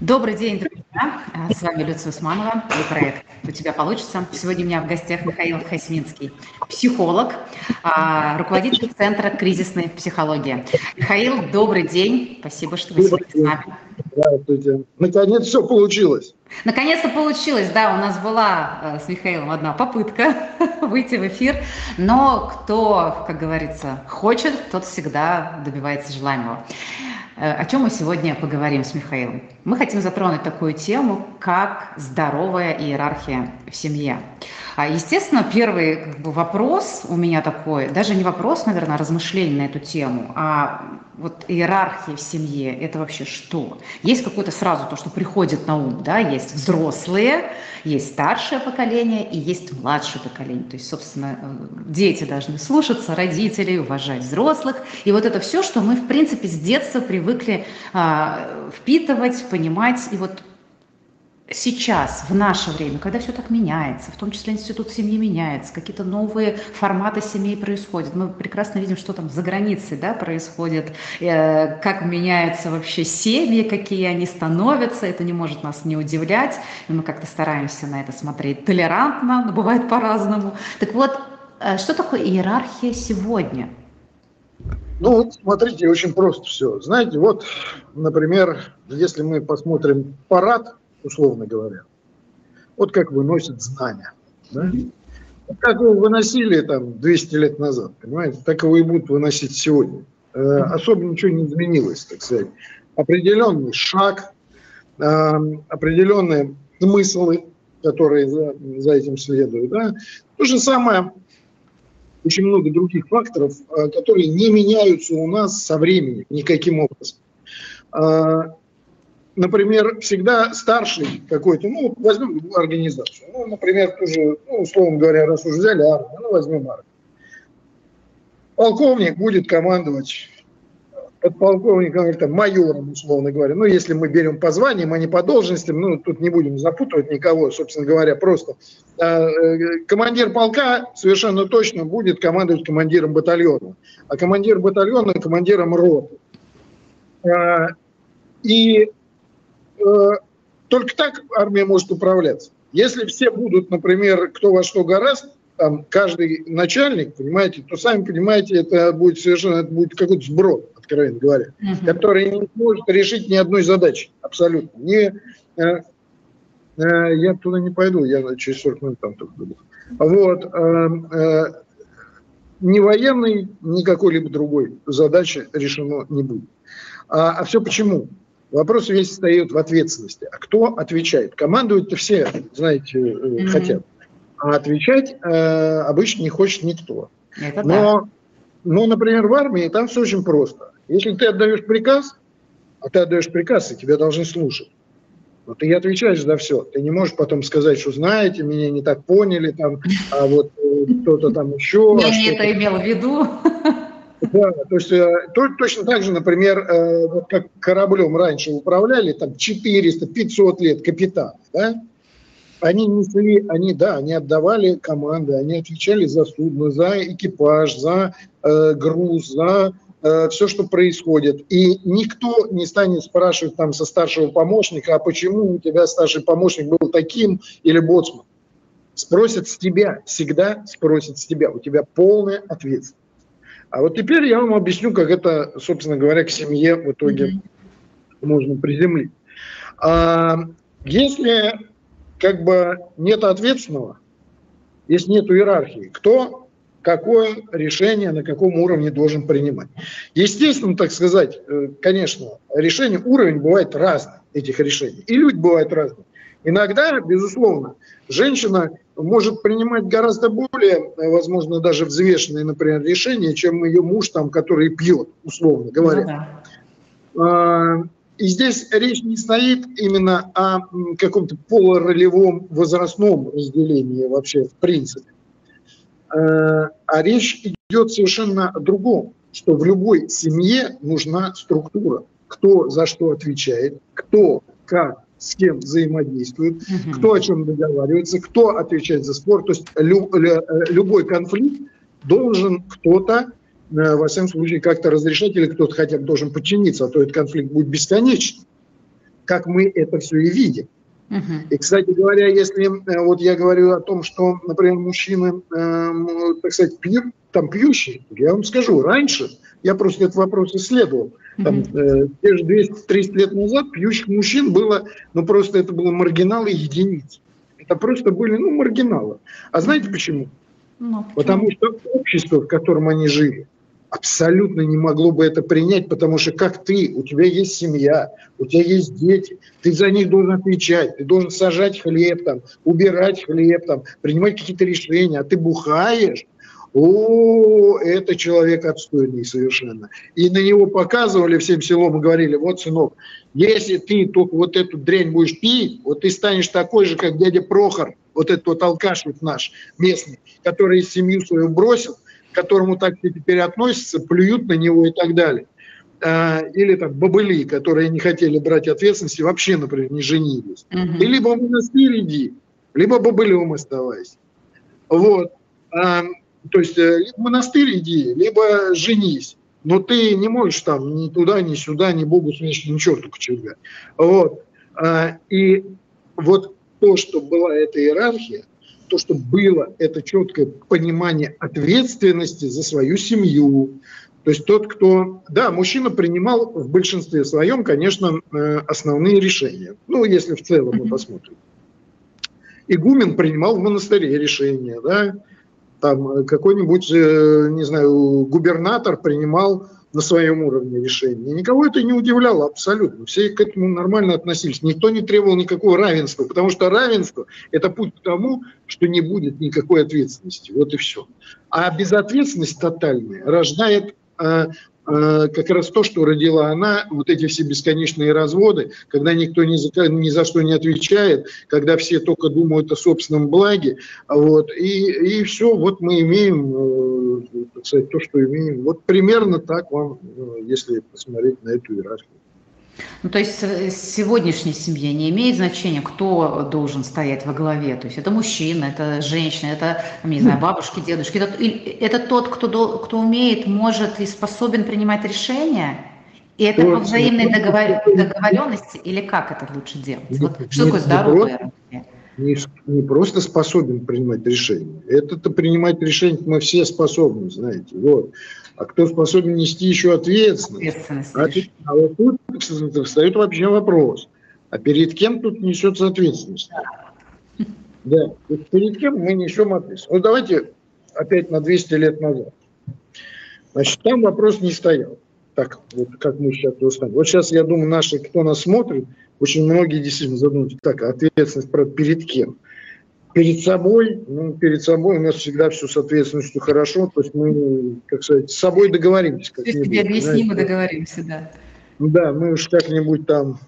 Добрый день, друзья. С вами Люция Усманова и проект «У тебя получится». Сегодня у меня в гостях Михаил Хасминский, психолог, а, руководитель Центра кризисной психологии. Михаил, добрый день. Спасибо, что вы сегодня с нами. Здравствуйте. Наконец все получилось. Наконец-то получилось, да, у нас была э, с Михаилом одна попытка выйти в эфир, но кто, как говорится, хочет, тот всегда добивается желаемого. Э, о чем мы сегодня поговорим с Михаилом? Мы хотим затронуть такую тему, как здоровая иерархия в семье. А, естественно, первый как бы, вопрос у меня такой, даже не вопрос, наверное, а размышление на эту тему, а вот иерархия в семье – это вообще что? Есть какое-то сразу то, что приходит на ум, да, есть взрослые, есть старшее поколение и есть младшее поколение. То есть, собственно, э, дети должны слушаться родителей, уважать взрослых. И вот это все, что мы, в принципе, с детства привыкли а, впитывать, понимать. И вот сейчас, в наше время, когда все так меняется, в том числе институт семьи меняется, какие-то новые форматы семей происходят, мы прекрасно видим, что там за границей да, происходит, э, как меняются вообще семьи, какие они становятся, это не может нас не удивлять, и мы как-то стараемся на это смотреть толерантно, но бывает по-разному. Так вот, э, что такое иерархия сегодня? Ну, вот смотрите, очень просто все. Знаете, вот, например, если мы посмотрим парад условно говоря. Вот как выносят знания. Да? Как его выносили там 200 лет назад, понимаете, так его и будут выносить сегодня. Э, особо ничего не изменилось, так сказать. Определенный шаг, э, определенные смыслы, которые за, за этим следуют. Да? То же самое, очень много других факторов, э, которые не меняются у нас со временем никаким образом. Э, например, всегда старший какой-то, ну, возьмем организацию, ну, например, тоже, ну, условно говоря, раз уже взяли армию, ну, возьмем армию. Полковник будет командовать подполковником или там, майором, условно говоря. Ну, если мы берем по званиям, а не по должностям, ну, тут не будем запутывать никого, собственно говоря, просто. А, э, командир полка совершенно точно будет командовать командиром батальона, а командир батальона – командиром роты. А, и Э, только так армия может управляться. Если все будут, например, кто во что гораст, там каждый начальник, понимаете, то сами понимаете, это будет совершенно, это будет какой-то сброд, откровенно говоря, uh-huh. который не может решить ни одной задачи, абсолютно. Не, э, э, я туда не пойду, я через 40 минут там только буду. Вот, э, э, ни военный, ни какой-либо другой задачи решено не будет. А, а все почему? Вопрос весь встает в ответственности. А кто отвечает? Командуют-то все, знаете, mm-hmm. хотят. А отвечать э, обычно не хочет никто. Это но, да. но, например, в армии там все очень просто. Если ты отдаешь приказ, а ты отдаешь приказ, и тебя должны слушать. Но ты отвечаешь за все. Ты не можешь потом сказать, что знаете, меня не так поняли, там, а вот э, кто-то там еще. Я не это имел в виду. Да, то есть э, то, точно так же, например, э, вот как кораблем раньше управляли, там 400-500 лет капитан, да, они несли, они, да, они отдавали команды, они отвечали за судно, за экипаж, за э, груз, за э, все, что происходит. И никто не станет спрашивать там со старшего помощника, а почему у тебя старший помощник был таким или боцман. Спросят с тебя, всегда спросят с тебя. У тебя полная ответственность. А вот теперь я вам объясню, как это, собственно говоря, к семье в итоге mm-hmm. можно приземлить. А, если как бы нет ответственного, если нет иерархии, кто какое решение на каком уровне должен принимать. Естественно, так сказать, э, конечно, решение, уровень бывает разный, этих решений. И люди бывают разные. Иногда, безусловно, женщина может принимать гораздо более, возможно, даже взвешенные, например, решения, чем ее муж, там, который пьет, условно говоря. Ну, да. И здесь речь не стоит именно о каком-то полуролевом возрастном разделении вообще в принципе. А, а речь идет совершенно о другом, что в любой семье нужна структура. Кто за что отвечает, кто как с кем взаимодействует, угу. кто о чем договаривается, кто отвечает за спор. То есть лю, лю, любой конфликт должен кто-то, э, во всяком случае, как-то разрешать, или кто-то хотя бы должен подчиниться, а то этот конфликт будет бесконечным. как мы это все и видим. И, кстати говоря, если э, вот я говорю о том, что, например, мужчины, э, так сказать, пьют, там пьющие, я вам скажу, раньше, я просто этот вопрос исследовал, там, э, те же 200-300 лет назад пьющих мужчин было, ну просто это было маргиналы единицы. Это просто были, ну, маргиналы. А знаете почему? Ну, Потому что общество, в котором они жили, абсолютно не могло бы это принять, потому что как ты, у тебя есть семья, у тебя есть дети, ты за них должен отвечать, ты должен сажать хлеб, там, убирать хлеб, там, принимать какие-то решения, а ты бухаешь, о, это человек отстойный совершенно. И на него показывали всем селом и говорили, вот, сынок, если ты только вот эту дрянь будешь пить, вот ты станешь такой же, как дядя Прохор, вот этот вот алкаш наш местный, который семью свою бросил, к которому так теперь относятся, плюют на него и так далее. А, или там бабыли, которые не хотели брать ответственности, вообще, например, не женились. Угу. Ты либо в монастырь иди, либо бабылем оставайся. Вот. А, то есть э, либо в монастырь иди, либо женись. Но ты не можешь там ни туда, ни сюда, ни Богу смеешь, ни черту кочергать. Вот. А, и вот то, что была эта иерархия, то, что было это четкое понимание ответственности за свою семью. То есть тот, кто... Да, мужчина принимал в большинстве своем, конечно, э, основные решения. Ну, если в целом мы посмотрим. Игумен принимал в монастыре решения, да, там какой-нибудь, э, не знаю, губернатор принимал на своем уровне решения. Никого это не удивляло абсолютно. Все к этому нормально относились. Никто не требовал никакого равенства, потому что равенство – это путь к тому, что не будет никакой ответственности. Вот и все. А безответственность тотальная рождает э, как раз то, что родила она, вот эти все бесконечные разводы, когда никто ни за, ни за что не отвечает, когда все только думают о собственном благе, вот, и, и все, вот мы имеем э, так сказать, то, что имеем. Вот примерно так вам, э, если посмотреть на эту иерархию. Ну, то есть э, сегодняшней семье не имеет значения, кто должен стоять во главе. То есть это мужчина, это женщина, это, не знаю, бабушки, дедушки. Это, это тот, кто, кто умеет, может и способен принимать решения? И это по взаимной договор... договоренности или как это лучше делать? Вот, что такое здоровое? Не, не просто способен принимать решения. Это-то принимать решения мы все способны, знаете. Вот. А кто способен нести еще ответственность? ответственность а, а вот тут встает вообще вопрос. А перед кем тут несется ответственность? Да, перед кем мы несем ответственность? Вот давайте опять на 200 лет назад. Значит, там вопрос не стоял. Так, вот как мы сейчас устали. Вот сейчас, я думаю, наши, кто нас смотрит, очень многие действительно задумываются, так, ответственность про перед кем? Перед собой, ну, перед собой у нас всегда все с ответственностью хорошо, то есть мы, как сказать, с собой договоримся. Как себе объясним и договоримся, да. Да, мы уж как-нибудь там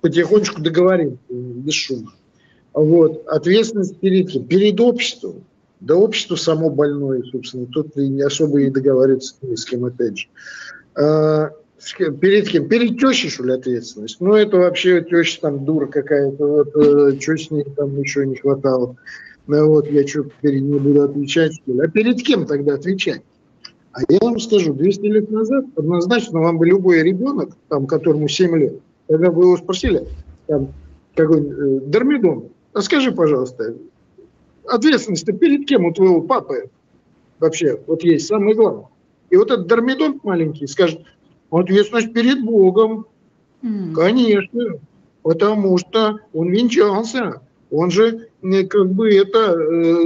потихонечку договоримся, без шума. Вот, ответственность перед кем? Перед обществом. Да общество само больное, собственно, тут и не особо и договариваться с кем, опять же. Перед кем? Перед тещей, что ли, ответственность? Ну, это вообще теща там дура какая-то, вот, э, что с ней там еще не хватало. Ну, вот, я что, перед ней буду отвечать, что ли? А перед кем тогда отвечать? А я вам скажу, 200 лет назад однозначно вам бы любой ребенок, там, которому 7 лет, когда бы его спросили, там, какой э, Дормидон, а скажи, пожалуйста, ответственность перед кем у твоего папы вообще вот есть, самое главное. И вот этот Дормидон маленький скажет, Ответственность перед Богом. Mm. Конечно. Потому что он венчался. Он же как бы это... Э,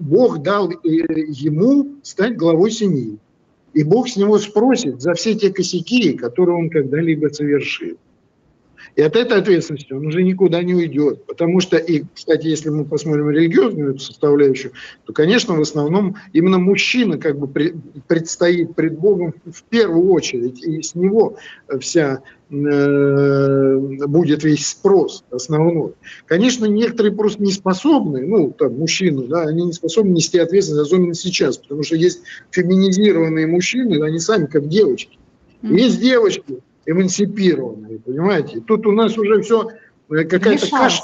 Бог дал э, ему стать главой семьи. И Бог с него спросит за все те косяки, которые он когда-либо совершил. И от этой ответственности он уже никуда не уйдет. Потому что, и, кстати, если мы посмотрим религиозную составляющую, то, конечно, в основном именно мужчина как бы предстоит пред Богом в первую очередь. И с него вся э, будет весь спрос основной. Конечно, некоторые просто не способны, ну, там, мужчины, да, они не способны нести ответственность, особенно сейчас, потому что есть феминизированные мужчины, они сами как девочки. Есть девочки, эмансипированные, понимаете? Тут у нас уже все какая-то каша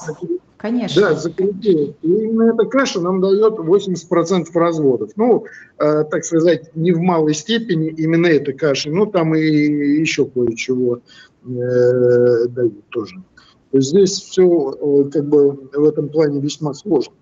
Конечно. Да, закрепилась. И именно эта каша нам дает 80% разводов. Ну, э, так сказать, не в малой степени именно эта каша, но там и еще кое-чего э, дают тоже. То есть здесь все э, как бы в этом плане весьма сложно.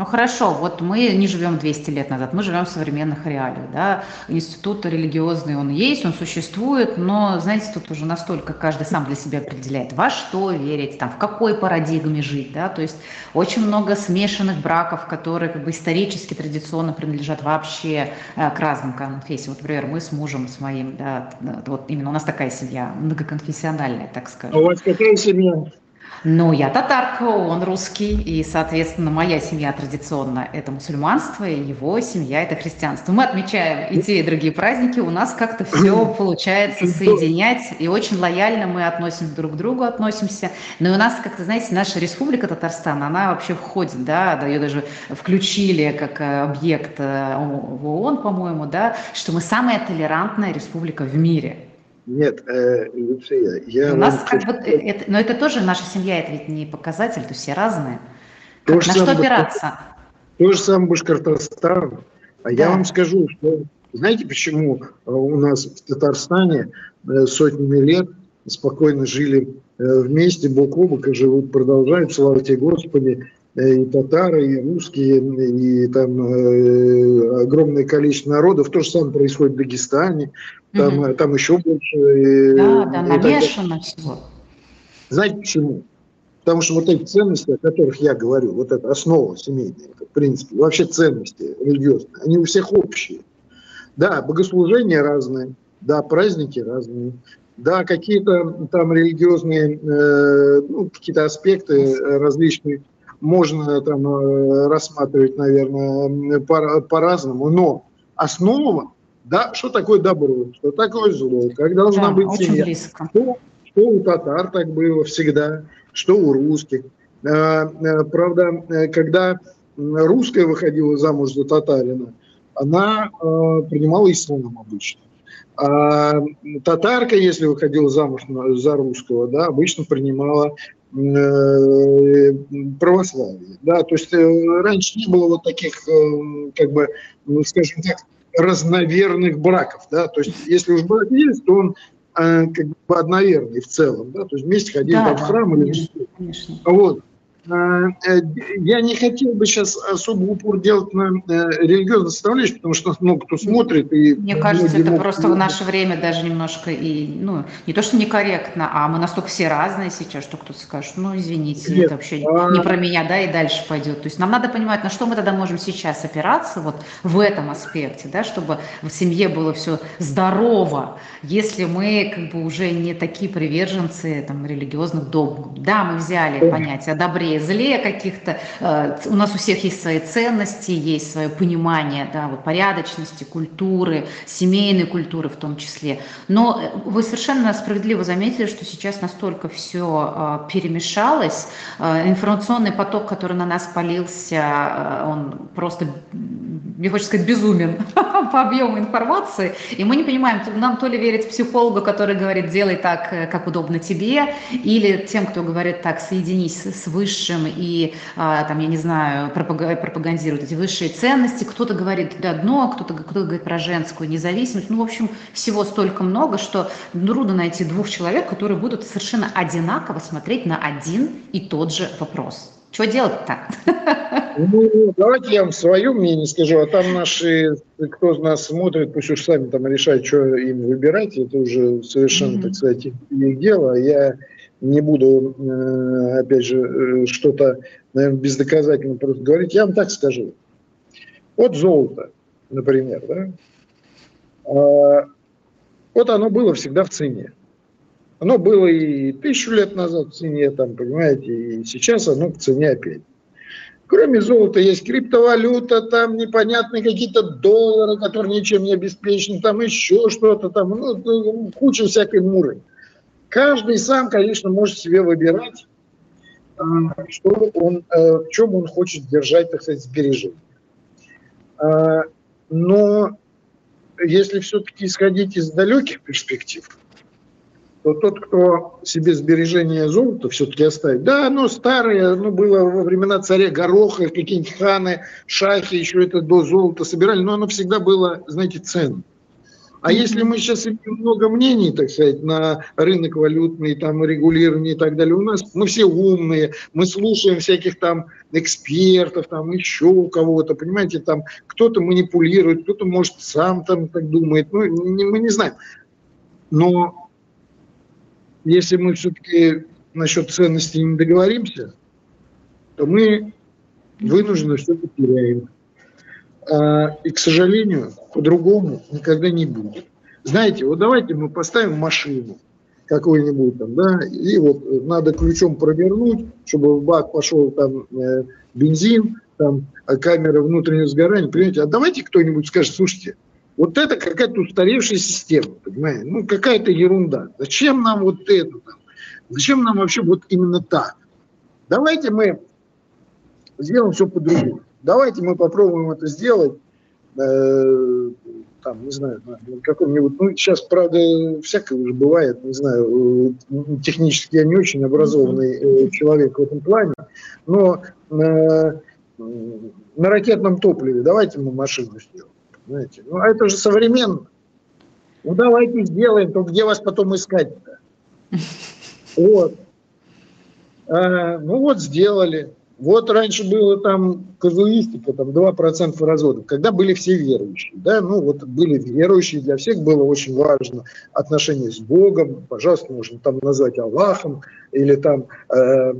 Ну хорошо, вот мы не живем 200 лет назад, мы живем в современных реалиях. Да? Институт религиозный, он есть, он существует, но, знаете, тут уже настолько каждый сам для себя определяет, во что верить, там, в какой парадигме жить. Да? То есть очень много смешанных браков, которые как бы исторически, традиционно принадлежат вообще э, к разным конфессиям. Вот, например, мы с мужем, с моим, да, вот именно у нас такая семья, многоконфессиональная, так скажем. А у вас какая семья? Ну, я татарка, он русский, и, соответственно, моя семья традиционно – это мусульманство, и его семья – это христианство. Мы отмечаем и те, и другие праздники, у нас как-то все получается соединять, и очень лояльно мы относимся друг к другу, относимся. Но у нас, как-то, знаете, наша республика Татарстан, она вообще входит, да, ее даже включили как объект э, в ООН, по-моему, да, что мы самая толерантная республика в мире. Нет, э, Люция, я... У нас как бы, это, но это тоже наша семья, это ведь не показатель, то все разные. Как, на что опираться? То же самое Башкортостан. А да. я вам скажу, что знаете, почему э, у нас в Татарстане э, сотнями лет спокойно жили э, вместе, бок о бок, и живут, продолжают, слава тебе Господи, и татары, и русские, и там э, огромное количество народов. То же самое происходит в Дагестане, там, угу. там еще больше. Да, да, намешано всего. Знаете почему? Потому что вот эти ценности, о которых я говорю, вот эта основа семейная, в принципе, вообще ценности религиозные, они у всех общие. Да, богослужения разные, да, праздники разные, да, какие-то там религиозные, э, ну, какие-то аспекты различные можно там э, рассматривать, наверное, по-разному, но основа, да, что такое добро, что такое зло, как должна да, быть семья. Что, что у татар так было всегда, что у русских. Э, э, правда, когда русская выходила замуж за татарина, она принимала ислам обычно. А татарка, если выходила замуж за русского, да, обычно принимала православия. Да? То есть э, раньше не было вот таких, э, как бы, ну, скажем так, разноверных браков. Да? То есть если уж брак есть, то он как бы одноверный в целом. Да? То есть вместе ходили да, там, в храм конечно, или конечно. Вот. Э, э, я не хотел бы сейчас особо упор делать на э, религиозную составляющую, потому что много кто смотрит. И Мне кажется, это могут... просто в наше время даже немножко и, ну, не то, что некорректно, а мы настолько все разные сейчас, что кто-то скажет, ну, извините, Нет, это вообще а... не про меня, да, и дальше пойдет. То есть нам надо понимать, на что мы тогда можем сейчас опираться вот в этом аспекте, да, чтобы в семье было все здорово, если мы как бы уже не такие приверженцы там, религиозных догм. Да, мы взяли понятие о добре зле каких-то. Э, у нас у всех есть свои ценности, есть свое понимание да, вот, порядочности, культуры, семейной культуры в том числе. Но э, вы совершенно справедливо заметили, что сейчас настолько все э, перемешалось, информационный поток, который на нас полился, он просто, мне хочется сказать, безумен по объему информации, и мы не понимаем, нам то ли верить психологу, который говорит, делай так, как удобно тебе, или тем, кто говорит так, соединись с высшим и, а, там, я не знаю, пропагандируют эти высшие ценности. Кто-то говорит одно, кто-то кто говорит про женскую независимость. Ну, в общем, всего столько много, что трудно найти двух человек, которые будут совершенно одинаково смотреть на один и тот же вопрос. Что делать-то? Ну, давайте я вам свое мнение скажу, а там наши, кто нас смотрит, пусть уж сами там решают, что им выбирать, это уже совершенно, mm-hmm. так сказать, их дело. Я не буду, э, опять же, э, что-то, наверное, бездоказательно просто говорить, я вам так скажу. Вот золото, например, да, а, вот оно было всегда в цене. Оно было и тысячу лет назад в цене, там, понимаете, и сейчас оно в цене опять. Кроме золота есть криптовалюта, там непонятные какие-то доллары, которые ничем не обеспечены, там еще что-то, там ну, куча всякой муры. Каждый сам, конечно, может себе выбирать, э, что он, э, в чем он хочет держать, так сказать, сбережения. Э, но если все-таки исходить из далеких перспектив, то тот, кто себе сбережение золота все-таки оставит, да, оно старое, оно было во времена царя Гороха, какие-нибудь ханы, шахи, еще это до золота собирали, но оно всегда было, знаете, ценным. А если мы сейчас имеем много мнений, так сказать, на рынок валютный, там, регулирование и так далее, у нас мы все умные, мы слушаем всяких там экспертов, там еще у кого-то, понимаете, там кто-то манипулирует, кто-то, может, сам там так думает, ну, не, мы не знаем. Но если мы все-таки насчет ценностей не договоримся, то мы вынуждены что-то теряем. А, и, к сожалению, по-другому никогда не будет. Знаете, вот давайте мы поставим машину какую-нибудь там, да, и вот надо ключом провернуть, чтобы в бак пошел там э, бензин, там а камера внутреннего сгорания, понимаете, а давайте кто-нибудь скажет, слушайте, вот это какая-то устаревшая система, понимаете? Ну, какая-то ерунда. Зачем нам вот это? Там? Зачем нам вообще вот именно так? Давайте мы сделаем все по-другому. Давайте мы попробуем это сделать, э, там, не знаю, на каком-нибудь, ну, сейчас, правда, всякое уже бывает, не знаю, э, технически я не очень образованный э, человек в этом плане, но э, на ракетном топливе давайте мы машину сделаем. Знаете? Ну, а это же современно. Ну, давайте сделаем, то где вас потом искать-то? Вот. А, ну, вот сделали. Вот раньше было там казуистика, там 2% разводов, когда были все верующие. Да? Ну, вот были верующие, для всех было очень важно отношение с Богом, пожалуйста, можно там назвать Аллахом, или там, э, э,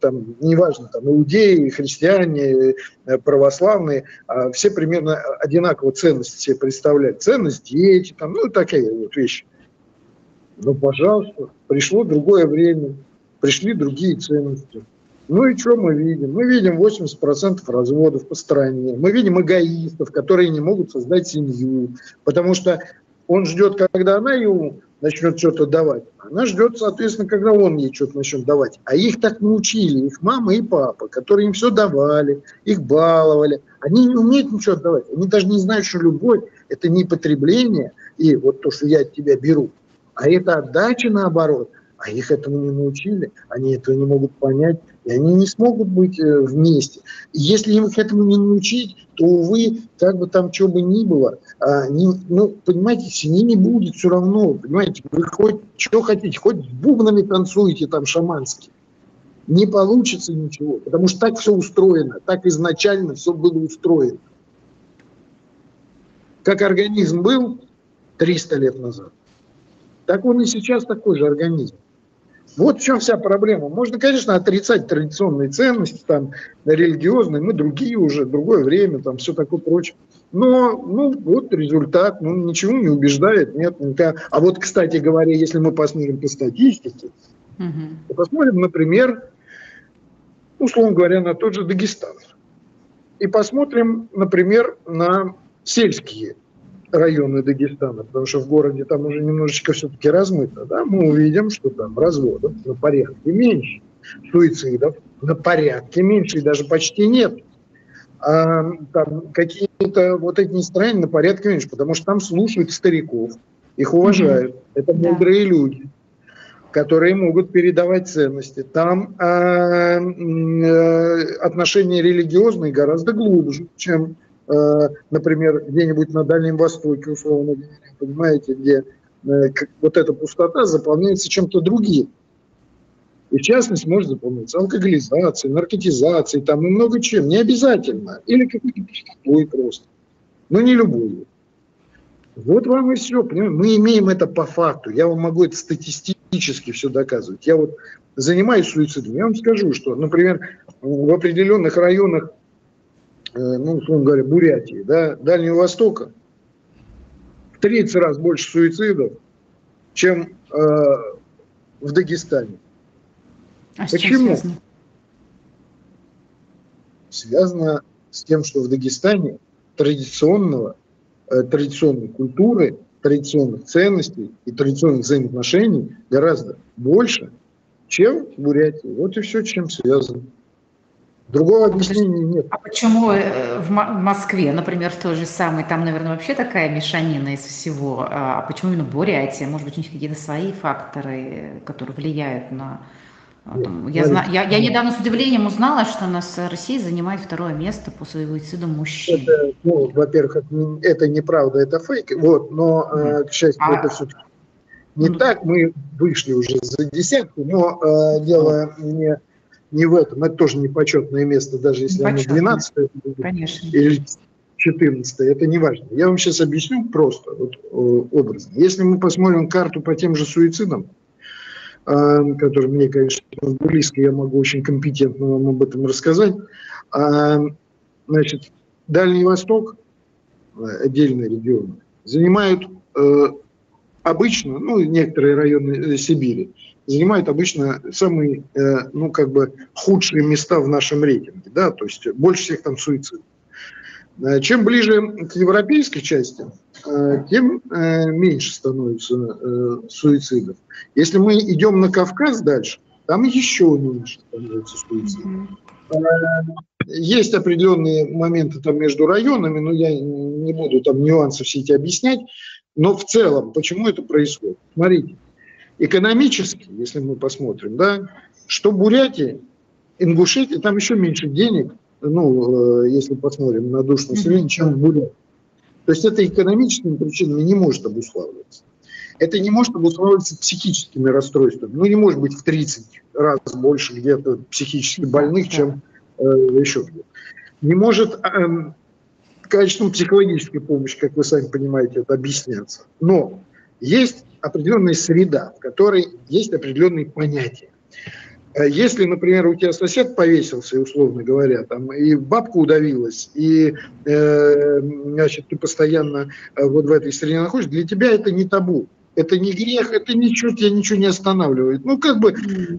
там неважно, там иудеи, христиане, э, православные, э, все примерно одинаково ценности себе представляют. Ценность дети, там, ну, такие вот вещи. Ну, пожалуйста, пришло другое время, пришли другие ценности. Ну и что мы видим? Мы видим 80% разводов по стране. Мы видим эгоистов, которые не могут создать семью, потому что он ждет, когда она ему начнет что-то давать. Она ждет, соответственно, когда он ей что-то начнет давать. А их так научили, их мама и папа, которые им все давали, их баловали. Они не умеют ничего отдавать. Они даже не знают, что любовь – это не потребление, и вот то, что я от тебя беру, а это отдача наоборот. А их этому не научили, они этого не могут понять, и они не смогут быть э, вместе. Если их этому не научить, то, увы, как бы там что бы ни было, а, не, ну, понимаете, семьи не будет все равно, понимаете, вы хоть что хотите, хоть бубнами танцуете там шаманские, не получится ничего, потому что так все устроено, так изначально все было устроено. Как организм был 300 лет назад, так он и сейчас такой же организм. Вот в чем вся проблема. Можно, конечно, отрицать традиционные ценности, там, религиозные, мы другие уже, другое время, там, все такое прочее. Но, ну, вот результат, ну, ничего не убеждает, нет. Никак. А вот, кстати говоря, если мы посмотрим по статистике, угу. посмотрим, например, условно говоря, на тот же Дагестан. И посмотрим, например, на сельские районы Дагестана, потому что в городе там уже немножечко все-таки размыто, да, мы увидим, что там разводов на порядке меньше, суицидов на порядке меньше, и даже почти нет. А, там какие-то вот эти настроения на порядке меньше, потому что там слушают стариков, их уважают. Mm-hmm. Это мудрые да. люди, которые могут передавать ценности. Там а, э, отношения религиозные гораздо глубже, чем Э, например, где-нибудь на Дальнем Востоке, условно говоря, понимаете, где э, вот эта пустота заполняется чем-то другим. И в частности может заполняться алкоголизацией, наркотизацией, там и много чем. Не обязательно. Или какой-то пустотой просто. Но не любую. Вот вам и все. Мы имеем это по факту. Я вам могу это статистически все доказывать. Я вот занимаюсь суицидом. Я вам скажу, что, например, в определенных районах Э, ну, условно говоря, Бурятии, да, Дальнего Востока, в 30 раз больше суицидов, чем э, в Дагестане. А Почему? Связано? связано с тем, что в Дагестане традиционного, э, традиционной культуры, традиционных ценностей и традиционных взаимоотношений гораздо больше, чем в Бурятии. Вот и все, чем связано. Другого объяснения нет. А почему э, в Москве, например, в той же самой, там, наверное, вообще такая мешанина из всего, а, а почему именно Бурятия? Может быть, у них какие-то свои факторы, которые влияют на... А, там, я, зна... я, я недавно с удивлением узнала, что у нас Россия занимает второе место по суицидам мужчин. Это, ну, во-первых, это, неправда, это фейк, вот, но, э, к счастью, а... это все не ну... так. Мы вышли уже за десятку, но э, дело не не в этом. Это тоже не почетное место, даже если оно 12 Конечно. или 14 это не важно. Я вам сейчас объясню просто, вот, образно. Если мы посмотрим карту по тем же суицидам, э, которые мне, конечно, близко, я могу очень компетентно вам об этом рассказать. Э, значит, Дальний Восток, э, отдельные регионы, занимают обычно, ну, некоторые районы Сибири, занимают обычно самые, э, ну, как бы худшие места в нашем рейтинге, да, то есть больше всех там суицидов. Э, чем ближе к европейской части, э, тем меньше становится суицидов. Если мы идем на Кавказ дальше, там еще меньше становится суицидов. Есть определенные моменты там между районами, но я не буду там нюансы все эти объяснять. Но в целом, почему это происходит? Смотрите, экономически, если мы посмотрим, да, что Бурятия, Ингушетия, там еще меньше денег, ну, э, если посмотрим на душу населения, чем в Бурятии. То есть это экономическими причинами не может обуславливаться. Это не может обуславливаться психическими расстройствами. Ну, не может быть в 30 раз больше где-то психически больных, чем э, еще где-то. Не может э, качеством психологической помощи, как вы сами понимаете, это объясняться. Но есть определенная среда, в которой есть определенные понятия. Э, если, например, у тебя сосед повесился, условно говоря, там, и бабка удавилась, и э, значит, ты постоянно э, вот в этой среде находишься, для тебя это не табу. Это не грех, это ничего, тебя ничего не останавливает. Ну, как бы,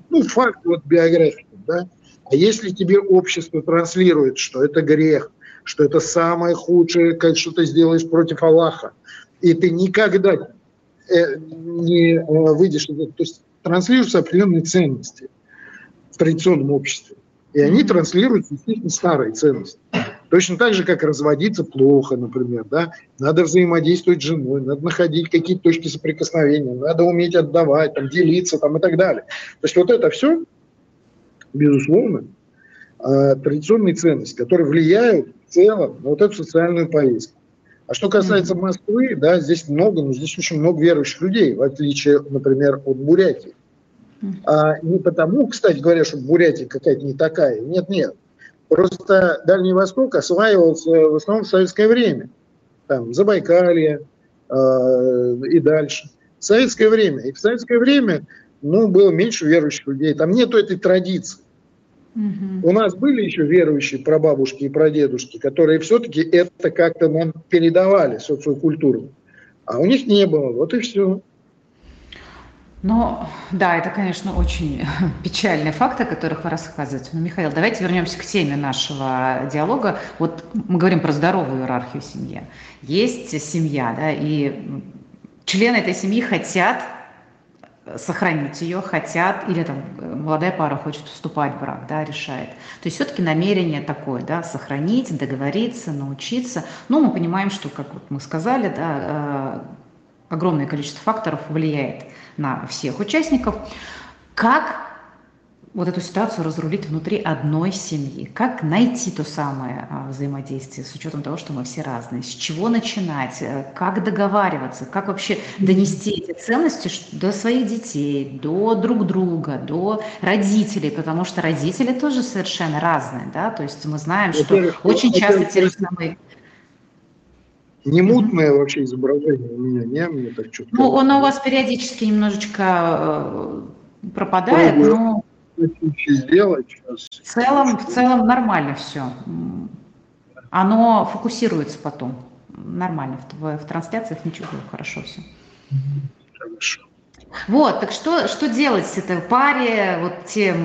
ну, факт вот биографии, да. А если тебе общество транслирует, что это грех, что это самое худшее, как что ты сделаешь против Аллаха, и ты никогда не э, выйдешь, то есть транслируются определенные ценности в традиционном обществе. И они транслируются, естественно, старые ценности. Точно так же, как разводиться плохо, например, да, надо взаимодействовать с женой, надо находить какие-то точки соприкосновения, надо уметь отдавать, там, делиться там, и так далее. То есть вот это все, безусловно, э, традиционные ценности, которые влияют в целом на вот эту социальную повестку. А что касается Москвы, да, здесь много, но здесь очень много верующих людей, в отличие, например, от Бурятии. А не потому, кстати говоря, что Бурятия какая-то не такая. Нет, нет. Просто Дальний Восток осваивался в основном в советское время. Там Забайкалье э, и дальше. В советское время. И в советское время ну, было меньше верующих людей. Там нету этой традиции. Угу. У нас были еще верующие прабабушки и прадедушки, которые все-таки это как-то нам передавали, социокультуру. А у них не было, вот и все. Ну, да, это, конечно, очень печальные факты, о которых вы рассказываете. Но, Михаил, давайте вернемся к теме нашего диалога. Вот мы говорим про здоровую иерархию в семье. Есть семья, да, и члены этой семьи хотят сохранить ее хотят, или там молодая пара хочет вступать в брак, да, решает. То есть все-таки намерение такое, да, сохранить, договориться, научиться. Но мы понимаем, что, как вот мы сказали, да, э, огромное количество факторов влияет на всех участников. Как вот эту ситуацию разрулить внутри одной семьи? Как найти то самое а, взаимодействие с учетом того, что мы все разные? С чего начинать? Э, как договариваться? Как вообще донести эти ценности до своих детей, до друг друга, до родителей? Потому что родители тоже совершенно разные, да? То есть мы знаем, что очень часто те самые не мутное вообще изображение у меня, не? Мне так чувствую. Ну, он у вас периодически немножечко э, пропадает, но сделать сейчас. В целом, в целом нормально все. Оно фокусируется потом. Нормально. В, в трансляциях ничего, хорошо все. Хорошо. Вот, так что, что делать с этой паре, вот тем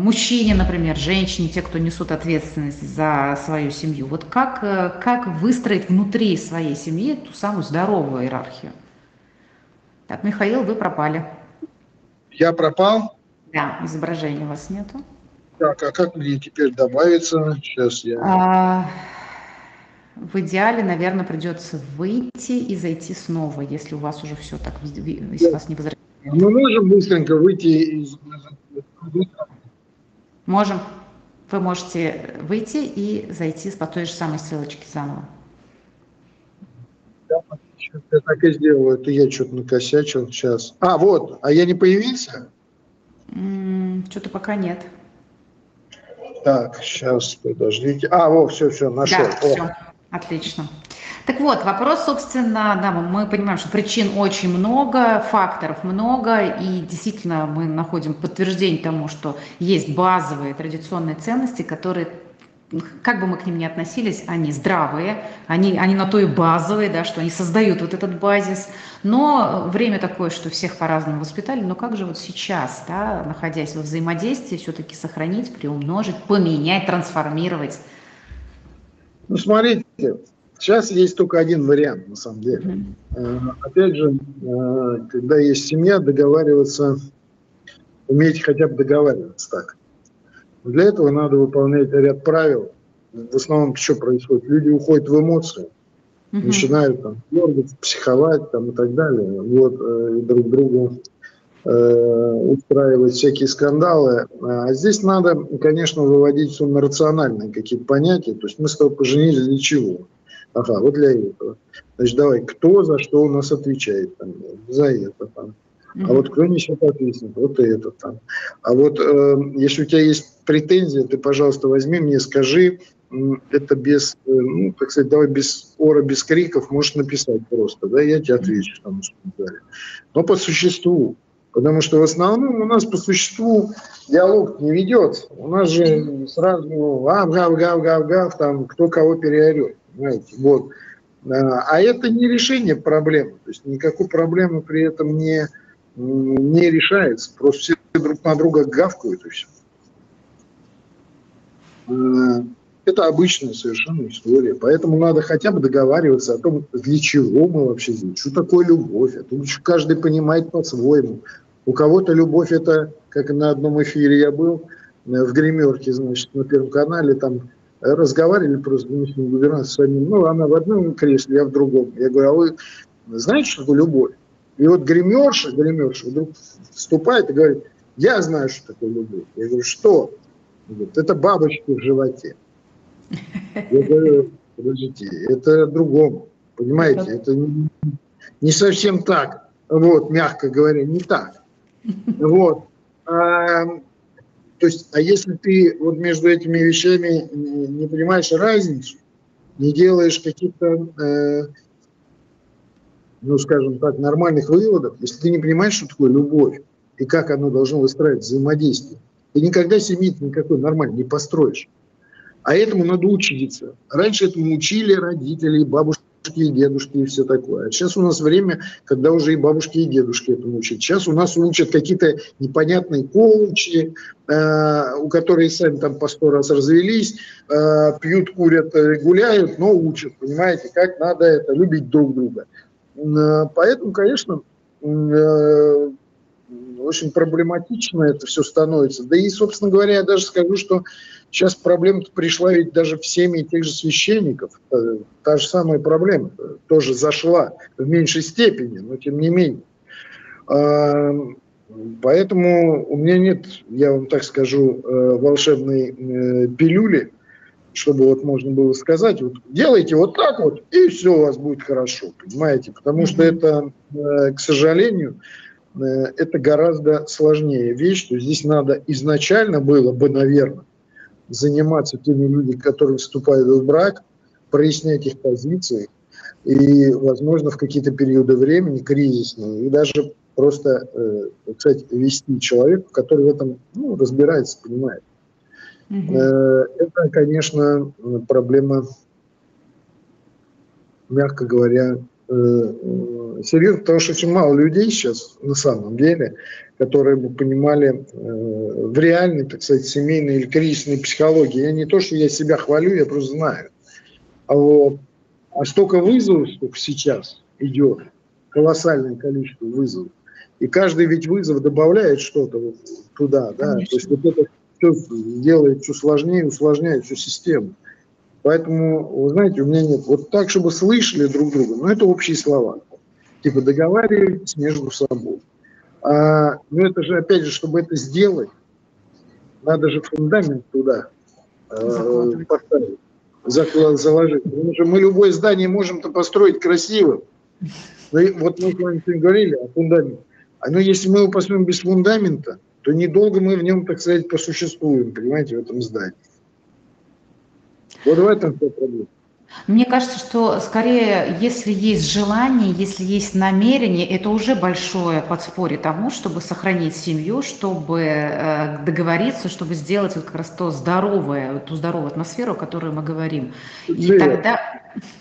мужчине, например, женщине, те, кто несут ответственность за свою семью, вот как, как выстроить внутри своей семьи ту самую здоровую иерархию? Так, Михаил, вы пропали. Я пропал? Да, изображения у вас нету. Так, а как мне теперь добавиться? Сейчас я... А, в идеале, наверное, придется выйти и зайти снова, если у вас уже все так, если вас не возвращает. Мы можем быстренько выйти из... Можем. Вы можете выйти и зайти по той же самой ссылочке заново. Да, я так и сделаю. Это я что-то накосячил сейчас. А, вот. А я не появился? Что-то пока нет. Так, сейчас, подождите. А, вот, все, все, нашел. Да, все, отлично. Так вот, вопрос, собственно, да, мы понимаем, что причин очень много, факторов много, и действительно мы находим подтверждение тому, что есть базовые традиционные ценности, которые как бы мы к ним ни относились, они здравые, они, они на то и базовые, да, что они создают вот этот базис. Но время такое, что всех по-разному воспитали. Но как же вот сейчас, да, находясь во взаимодействии, все-таки сохранить, приумножить, поменять, трансформировать? Ну, смотрите, сейчас есть только один вариант, на самом деле. Mm-hmm. Опять же, э, когда есть семья, договариваться, уметь хотя бы договариваться так. Для этого надо выполнять ряд правил. В основном что происходит? Люди уходят в эмоции, угу. начинают там дергать, психовать там, и так далее. Вот, э, друг другу э, устраивать всякие скандалы. А здесь надо, конечно, выводить все на рациональные какие-то понятия. То есть мы с тобой поженились для чего? Ага, вот для этого. Значит, давай, кто за что у нас отвечает? Там, за это. Там. А вот кто несет ответственность? Вот это там. А вот э, если у тебя есть претензия, ты, пожалуйста, возьми мне, скажи, это без, э, ну, так сказать, давай без ора, без криков, можешь написать просто, да, я тебе отвечу там, Но по существу, потому что в основном у нас по существу диалог не ведется. У нас же сразу гав, гав, гав, гав, гав, там, кто кого переорет, понимаете, вот. А, а это не решение проблемы, то есть никакой проблемы при этом не, не решается. Просто все друг на друга гавкают и все. Э, это обычная совершенно история. Поэтому надо хотя бы договариваться о том, для чего мы вообще здесь, что такое любовь. Это каждый понимает по-своему. У кого-то любовь это, как на одном эфире я был, э, в гримерке, значит, на Первом канале, там разговаривали просто с губернатором с одним, ну, она в одном кресле, я в другом. Я говорю, а вы знаете, что такое любовь? И вот гримерша, гримерша вдруг вступает и говорит, я знаю, что такое любовь. Я говорю, что? Говорит, это бабочки в животе. Я говорю, подождите, это другому. Понимаете, это не, совсем так. Вот, мягко говоря, не так. Вот. А, то есть, а если ты вот между этими вещами не понимаешь разницу, не делаешь каких-то э, ну, скажем так, нормальных выводов, если ты не понимаешь, что такое любовь и как оно должно выстраивать взаимодействие, ты никогда семьи никакой нормальной не построишь. А этому надо учиться. Раньше этому учили родители, бабушки и дедушки и все такое. А сейчас у нас время, когда уже и бабушки, и дедушки этому учат. Сейчас у нас учат какие-то непонятные коучи, э, у которых сами там по сто раз развелись, э, пьют, курят, э, гуляют, но учат, понимаете, как надо это, любить друг друга. Э, поэтому, конечно, э, очень проблематично это все становится. Да и, собственно говоря, я даже скажу, что сейчас проблема пришла ведь даже в семьи тех же священников. Э, та же самая проблема тоже зашла в меньшей степени, но тем не менее. А, поэтому у меня нет, я вам так скажу, волшебной пилюли, чтобы вот можно было сказать, вот делайте вот так вот, и все у вас будет хорошо, понимаете? Потому что это, э, к сожалению, э, это гораздо сложнее вещь, что здесь надо изначально было бы, наверное, заниматься теми людьми, которые вступают в брак, прояснять их позиции, и, возможно, в какие-то периоды времени кризисные, и даже просто, кстати, э, вести человека, который в этом ну, разбирается, понимает. Угу. Это, конечно, проблема, мягко говоря, э, э, серьезно, потому что очень мало людей сейчас на самом деле, которые бы понимали в реальной, так сказать, семейной или кризисной психологии. Я не то, что я себя хвалю, я просто знаю. А, вот, а столько вызовов, столько сейчас идет, колоссальное количество вызовов. И каждый ведь вызов добавляет что-то вот туда, да. То есть вот это все делает все сложнее, усложняет всю систему. Поэтому, вы знаете, у меня нет. Вот так, чтобы слышали друг друга, но это общие слова. Типа договаривайтесь между собой. А, ну это же, опять же, чтобы это сделать, надо же фундамент туда э, поставить, заложить. Потому что мы любое здание можем-то построить красивым. Но вот мы с вами говорили о фундаменте. А но если мы его построим без фундамента, то недолго мы в нем, так сказать, посуществуем, понимаете, в этом здании. Вот в этом вся проблема. Мне кажется, что скорее, если есть желание, если есть намерение, это уже большое подспорье тому, чтобы сохранить семью, чтобы э, договориться, чтобы сделать вот как раз то здоровое, ту здоровую атмосферу, о которой мы говорим. И Ты, тогда...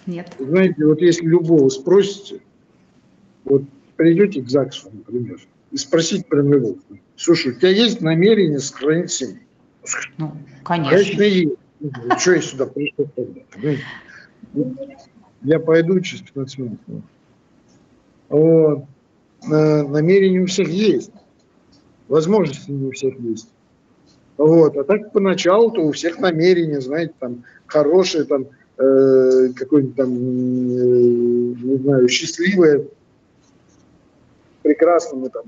Нет. Знаете, вот если любого спросите, вот придете к ЗАГСу, например, и спросите про него, слушай, у тебя есть намерение сохранить семью? Ну, конечно. Конечно, есть. Ну, что я сюда пришел тогда? Я пойду через 15 минут. Вот. Намерение у всех есть. Возможности не у всех есть. Вот. А так поначалу-то у всех намерения, знаете, там хорошие, там э, какое-нибудь там, э, не знаю, счастливое, прекрасно мы там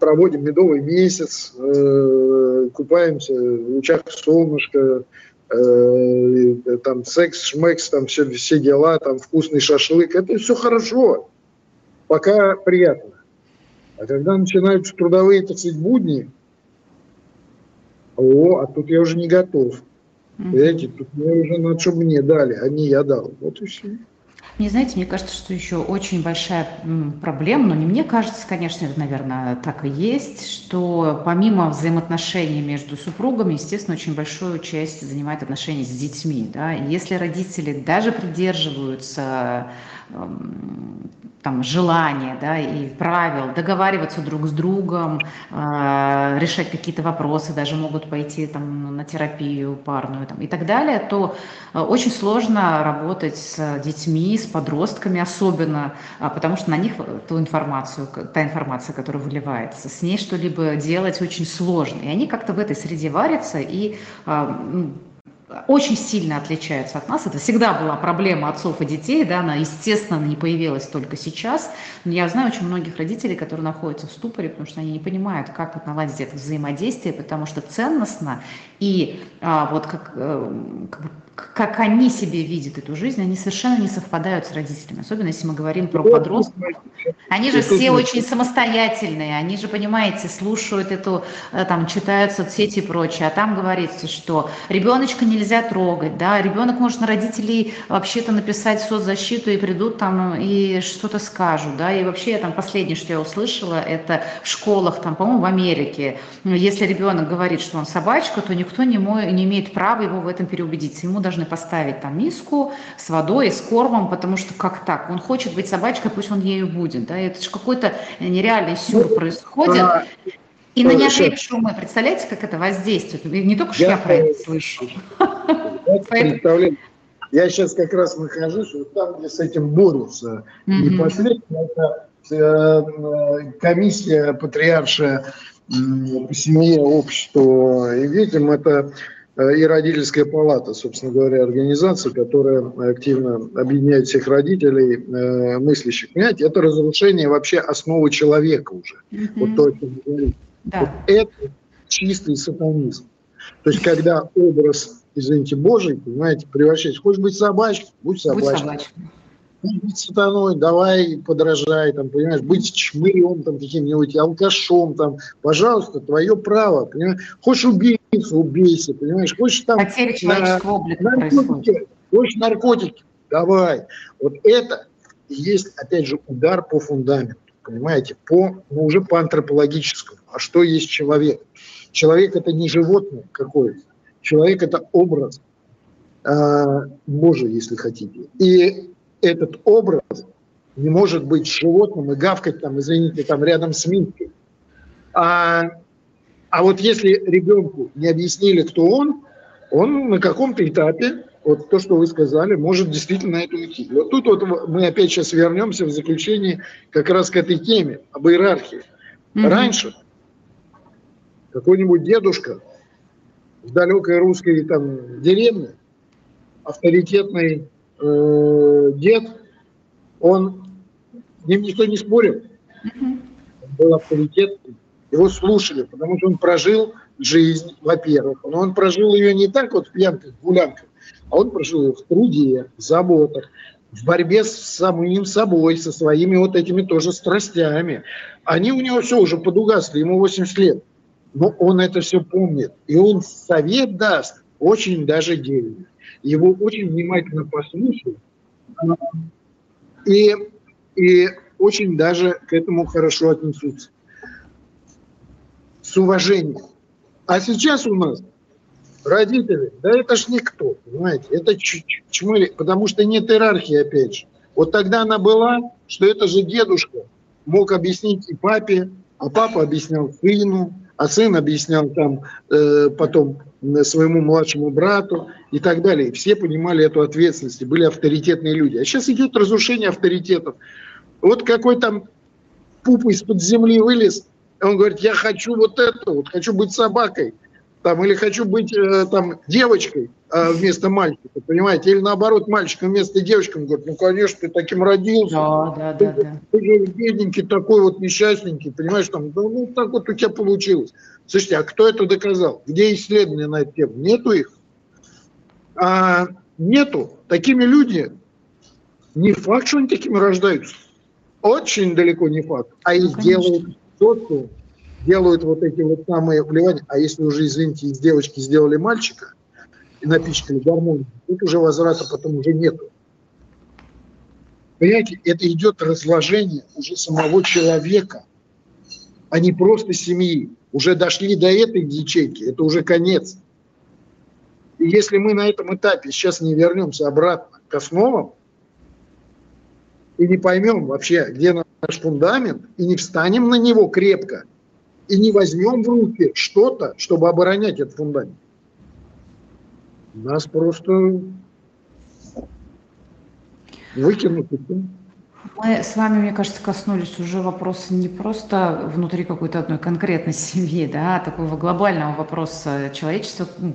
проводим медовый месяц, э, купаемся в лучах солнышка, э, там секс, шмекс, там все, все дела, там вкусный шашлык, это все хорошо, пока приятно. А когда начинаются трудовые, так сказать, будни, о, а тут я уже не готов. Понимаете, тут мне уже надо, чтобы мне дали, а не я дал. Вот и все. Не знаете, мне кажется, что еще очень большая проблема, но не мне кажется, конечно, наверное, так и есть, что помимо взаимоотношений между супругами, естественно, очень большую часть занимает отношения с детьми. Да? если родители даже придерживаются там, желания да, и правил договариваться друг с другом, э, решать какие-то вопросы, даже могут пойти там, на терапию парную там, и так далее, то э, очень сложно работать с детьми, с подростками особенно, э, потому что на них ту информацию, та информация, которая выливается, с ней что-либо делать очень сложно. И они как-то в этой среде варятся и э, очень сильно отличаются от нас. Это всегда была проблема отцов и детей, да, она, естественно, не появилась только сейчас. Но я знаю очень многих родителей, которые находятся в ступоре, потому что они не понимают, как вот наладить это взаимодействие, потому что ценностно и а, вот как, э, как как они себе видят эту жизнь, они совершенно не совпадают с родителями, особенно если мы говорим про подростков. Они же все очень самостоятельные, они же, понимаете, слушают эту, э, там, читают соцсети и прочее, а там говорится, что ребеночка нельзя трогать, да, ребенок может на родителей вообще-то написать в соцзащиту и придут там и что-то скажут, да, и вообще там последнее, что я услышала, это в школах, там, по-моему, в Америке, если ребенок говорит, что он собачка, то никто не, мой, не имеет права его в этом переубедить, ему должны поставить там миску с водой, с кормом, потому что как так? Он хочет быть собачкой, пусть он ею будет. Да? Это же какой-то нереальный сюр происходит. И на неответ шумы, представляете, как это воздействует? Не только что я, я про это слышу. Я сейчас как раз нахожусь вот там, где с этим борются. Mm-hmm. Непосредственно это э, комиссия патриаршая по семье, обществу и детям, это и родительская палата, собственно говоря, организация, которая активно объединяет всех родителей, э, мыслящих. Понимаете, это разрушение вообще основы человека уже. Mm-hmm. Вот то, о чем вы говорите. Да. Вот это чистый сатанизм. То есть, когда образ, извините, Божий, понимаете, превращается, хочешь быть собачкой, будь собачкой. Будь собачкой быть сатаной, давай подражай, там, понимаешь, быть чмырем, там, каким-нибудь алкашом, там, пожалуйста, твое право, понимаешь, хочешь убийца, убейся, понимаешь, хочешь там... Потеря человеческого облика наркотики, Хочешь наркотики, давай. Вот это есть, опять же, удар по фундаменту, понимаете, по, ну, уже по антропологическому. А что есть человек? Человек – это не животное какое-то. Человек – это образ Божий, если хотите. И этот образ не может быть животным и гавкать там, извините, там рядом с Минкой. А, а вот если ребенку не объяснили, кто он, он на каком-то этапе, вот то, что вы сказали, может действительно на это уйти. Вот тут вот мы опять сейчас вернемся в заключении как раз к этой теме, об иерархии. Mm-hmm. Раньше какой-нибудь дедушка в далекой русской там деревне авторитетный э, дед, он, с ним никто не спорил, он был авторитетный, его слушали, потому что он прожил жизнь, во-первых, но он прожил ее не так вот в пьянках, гулянках, а он прожил ее в труде, в заботах, в борьбе с самим собой, со своими вот этими тоже страстями. Они у него все уже подугасли, ему 80 лет. Но он это все помнит. И он совет даст очень даже дельный. Его очень внимательно послушают. И, и очень даже к этому хорошо отнесутся. С уважением. А сейчас у нас родители, да это ж никто, понимаете, это чмыли, потому что нет иерархии, опять же. Вот тогда она была, что это же дедушка мог объяснить и папе, а папа объяснял сыну, а сын объяснял там э, потом своему младшему брату и так далее. Все понимали эту ответственность, были авторитетные люди. А сейчас идет разрушение авторитетов. Вот какой там пуп из-под земли вылез, он говорит, я хочу вот это, вот хочу быть собакой там, или хочу быть э, там девочкой э, вместо мальчика, понимаете, или наоборот мальчиком вместо девочки, он говорит, ну, конечно, ты таким родился, да, да, ты, да, да. ты же бедненький такой вот несчастненький, понимаешь, там, ну, ну, так вот у тебя получилось. Слушайте, а кто это доказал? Где исследования на эту тему? Нету их. А, нету. Такими люди, не факт, что они такими рождаются, очень далеко не факт, а их ну, делают то, делают вот эти вот самые вливания, а если уже, извините, из девочки сделали мальчика и напичкали гормоны, тут уже возврата потом уже нету. Понимаете, это идет разложение уже самого человека, а не просто семьи. Уже дошли до этой ячейки, это уже конец. И если мы на этом этапе сейчас не вернемся обратно к основам, и не поймем вообще, где наш фундамент, и не встанем на него крепко – и не возьмем в руки что-то, чтобы оборонять этот фундамент. Нас просто выкинут. Мы с вами, мне кажется, коснулись уже вопроса не просто внутри какой-то одной конкретной семьи, да, а такого глобального вопроса человечества, ну,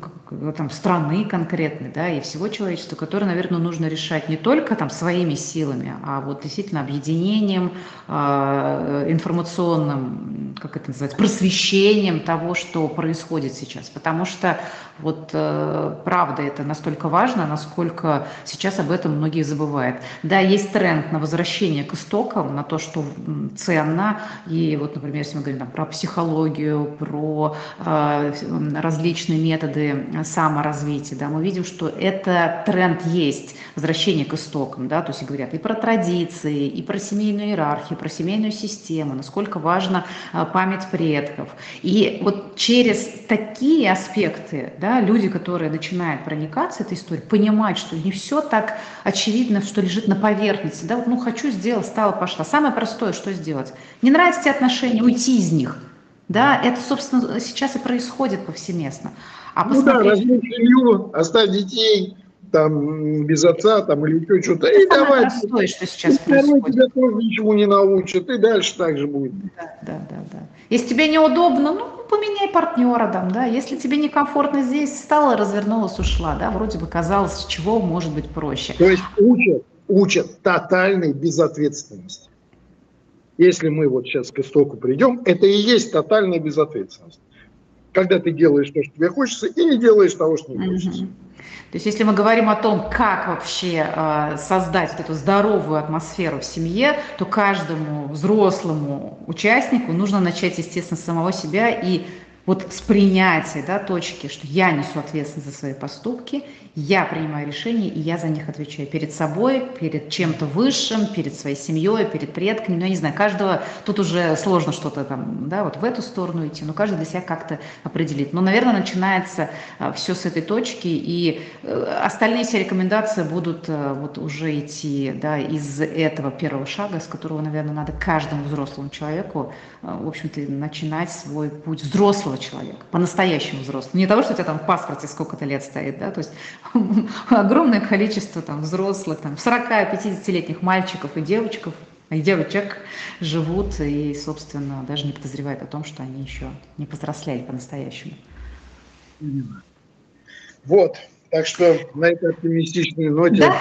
там, страны конкретной, да, и всего человечества, который, наверное, нужно решать не только там своими силами, а вот действительно объединением, э, информационным, как это называется, просвещением того, что происходит сейчас. Потому что вот э, правда это настолько важно, насколько сейчас об этом многие забывают. Да, есть тренд на возвращение к истокам, на то, что ценно. И вот, например, если мы говорим там, про психологию, про э, различные методы саморазвития, да, мы видим, что это тренд есть, возвращение к истокам. Да, то есть говорят и про традиции, и про семейную иерархию, про семейную систему, насколько важна э, память предков. И вот через такие аспекты да, люди, которые начинают проникаться этой историей, понимать, что не все так очевидно, что лежит на поверхности. Да, вот, ну, хочу, сделать, стало, пошла. Самое простое, что сделать? Не нравятся эти отношения, уйти из них. Да, это, собственно, сейчас и происходит повсеместно. А посмотреть... Ну да, развить семью, оставь детей, там, без отца, там, или еще что-то. И давай. Простое, что сейчас происходит. тебя тоже ничего не научат, и дальше так же будет. Да, да, да, да. Если тебе неудобно, ну, поменяй партнера там, да. Если тебе некомфортно здесь, встала, развернулась, ушла, да. Вроде бы казалось, чего может быть проще. То есть учат, учат тотальной безответственности. Если мы вот сейчас к истоку придем, это и есть тотальная безответственность. Когда ты делаешь то, что тебе хочется, и не делаешь того, что не хочется. То есть если мы говорим о том, как вообще э, создать вот эту здоровую атмосферу в семье, то каждому взрослому участнику нужно начать, естественно, с самого себя и вот с принятия да, точки, что я несу ответственность за свои поступки, я принимаю решения, и я за них отвечаю перед собой, перед чем-то высшим, перед своей семьей, перед предками. Ну, я не знаю, каждого, тут уже сложно что-то там, да, вот в эту сторону идти, но каждый для себя как-то определит. Но, наверное, начинается а, все с этой точки, и э, остальные все рекомендации будут а, вот уже идти, да, из этого первого шага, с которого, наверное, надо каждому взрослому человеку, а, в общем-то, начинать свой путь взрослого человека, по-настоящему взрослого. Не того, что у тебя там в паспорте сколько-то лет стоит, да, то есть огромное количество там взрослых, там 40-50-летних мальчиков и девочков, и девочек живут и, собственно, даже не подозревают о том, что они еще не повзрослели по-настоящему. Вот. Так что на этой оптимистичной ноте... Да,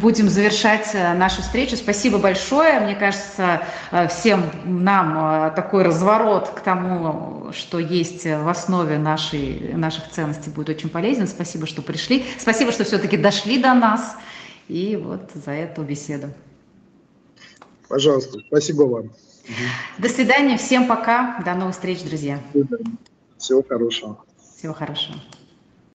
будем завершать э, нашу встречу. Спасибо большое. Мне кажется, э, всем нам э, такой разворот к тому, что есть в основе нашей, наших ценностей, будет очень полезен. Спасибо, что пришли. Спасибо, что все-таки дошли до нас. И вот за эту беседу. Пожалуйста, спасибо вам. До свидания, всем пока, до новых встреч, друзья. Всего хорошего. Всего хорошего.